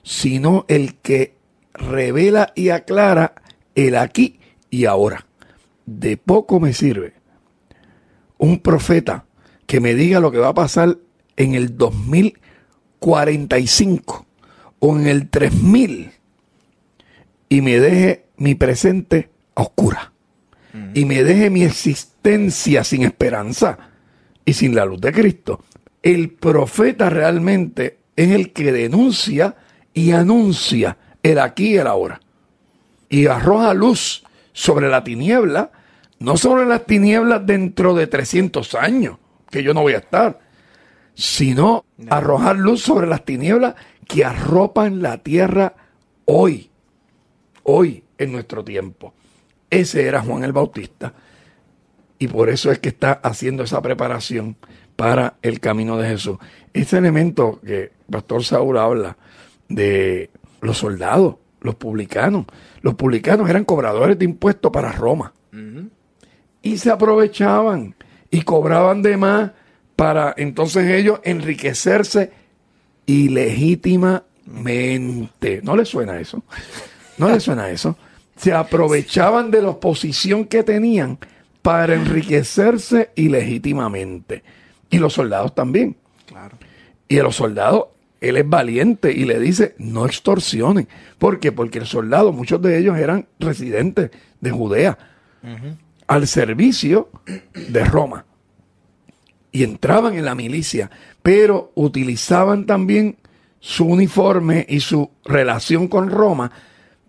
sino el que revela y aclara el aquí y ahora. De poco me sirve un profeta que me diga lo que va a pasar en el 2045 o en el 3000 y me deje mi presente a oscura y me deje mi existencia sin esperanza y sin la luz de Cristo. El profeta realmente es el que denuncia y anuncia el aquí y el ahora. Y arroja luz sobre la tiniebla, no sobre las tinieblas dentro de 300 años, que yo no voy a estar, sino arrojar luz sobre las tinieblas que arropan la tierra hoy, hoy en nuestro tiempo. Ese era Juan el Bautista. Y por eso es que está haciendo esa preparación para el camino de Jesús. Ese elemento que Pastor Saúl habla de los soldados, los publicanos. Los publicanos eran cobradores de impuestos para Roma. Y se aprovechaban y cobraban de más para entonces ellos enriquecerse ilegítimamente. ¿No les suena eso? ¿No les suena eso? Se aprovechaban de la posición que tenían para enriquecerse ilegítimamente. Y los soldados también. Claro. Y a los soldados, él es valiente y le dice, no extorsionen. ¿Por qué? Porque el soldado, muchos de ellos eran residentes de Judea, al servicio de Roma. Y entraban en la milicia, pero utilizaban también su uniforme y su relación con Roma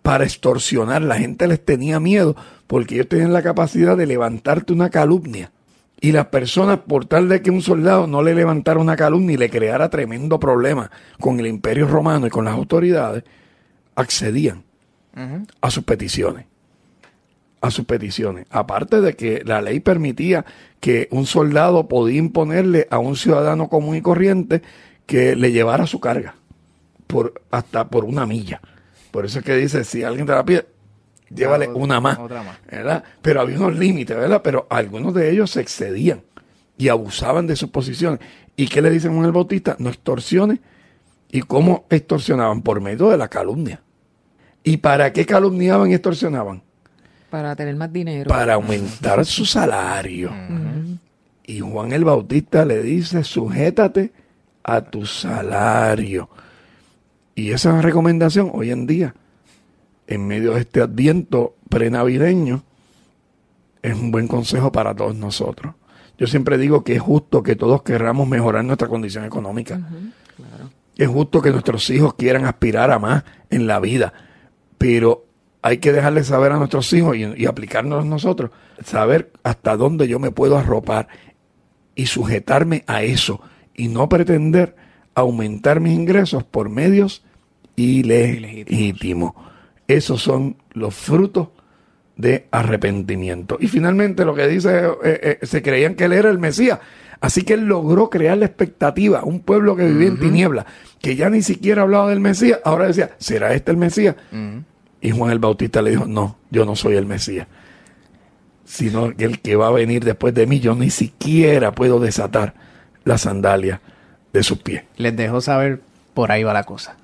para extorsionar. La gente les tenía miedo porque ellos tenían la capacidad de levantarte una calumnia Y las personas, por tal de que un soldado no le levantara una calumnia y le creara tremendo problema con el imperio romano y con las autoridades, accedían a sus peticiones. A sus peticiones. Aparte de que la ley permitía que un soldado podía imponerle a un ciudadano común y corriente que le llevara su carga por hasta por una milla. Por eso es que dice, si alguien te la pide, llévale una más, ¿verdad? Pero había unos límites, ¿verdad? Pero algunos de ellos se excedían y abusaban de sus posiciones. ¿Y qué le dicen a el bautista? No extorsiones. ¿Y cómo extorsionaban? Por medio de la calumnia. ¿Y para qué calumniaban y extorsionaban? Para tener más dinero. Para aumentar su salario. Y Juan el Bautista le dice, sujétate a tu salario. Y esa recomendación hoy en día, en medio de este adviento prenavideño, es un buen consejo para todos nosotros. Yo siempre digo que es justo que todos querramos mejorar nuestra condición económica. Es justo que nuestros hijos quieran aspirar a más en la vida, pero hay que dejarle saber a nuestros hijos y, y aplicarnos nosotros, saber hasta dónde yo me puedo arropar y sujetarme a eso y no pretender aumentar mis ingresos por medios ilegítimos. Esos son los frutos de arrepentimiento. Y finalmente lo que dice, eh, eh, se creían que él era el Mesías. Así que él logró crear la expectativa, un pueblo que vivía en tinieblas, que ya ni siquiera hablaba del Mesías, ahora decía, ¿será este el Mesías? Y Juan el Bautista le dijo, no, yo no soy el Mesías, sino que el que va a venir después de mí, yo ni siquiera puedo desatar la sandalia de sus pies. Les dejo saber, por ahí va la cosa.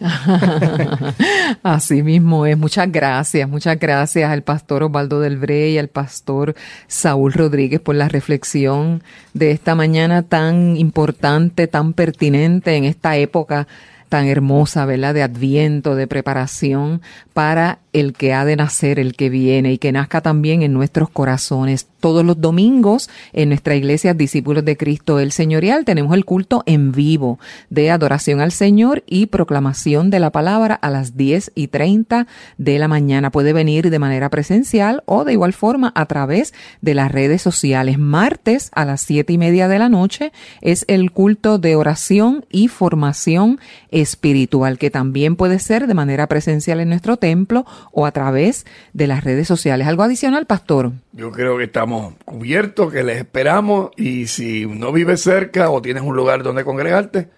Así mismo es. Muchas gracias, muchas gracias al pastor Osvaldo del Bre y al pastor Saúl Rodríguez por la reflexión de esta mañana tan importante, tan pertinente en esta época tan hermosa, ¿verdad? De adviento, de preparación para el que ha de nacer, el que viene y que nazca también en nuestros corazones. Todos los domingos en nuestra iglesia Discípulos de Cristo el Señorial tenemos el culto en vivo de adoración al Señor y proclamación de la palabra a las 10 y 30 de la mañana. Puede venir de manera presencial o de igual forma a través de las redes sociales. Martes a las siete y media de la noche es el culto de oración y formación espiritual que también puede ser de manera presencial en nuestro templo o a través de las redes sociales. ¿Algo adicional, pastor? Yo creo que estamos cubiertos, que les esperamos y si no vives cerca o tienes un lugar donde congregarte,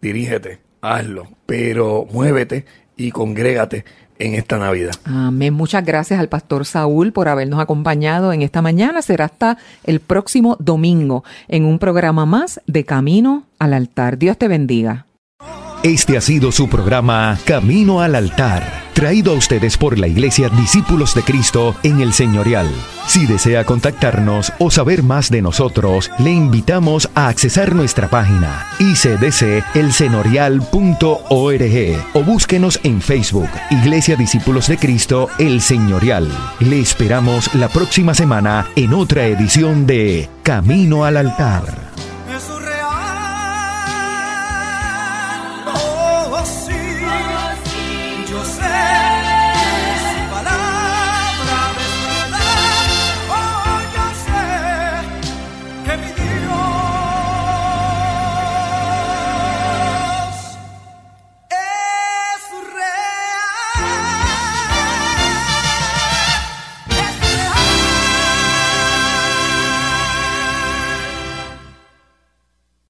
dirígete, hazlo, pero muévete y congrégate en esta Navidad. Amén. Muchas gracias al pastor Saúl por habernos acompañado en esta mañana. Será hasta el próximo domingo en un programa más de Camino al Altar. Dios te bendiga. Este ha sido su programa Camino al Altar, traído a ustedes por la Iglesia Discípulos de Cristo en el Señorial. Si desea contactarnos o saber más de nosotros, le invitamos a accesar nuestra página icdcelsenorial.org o búsquenos en Facebook, Iglesia Discípulos de Cristo El Señorial. Le esperamos la próxima semana en otra edición de Camino al Altar.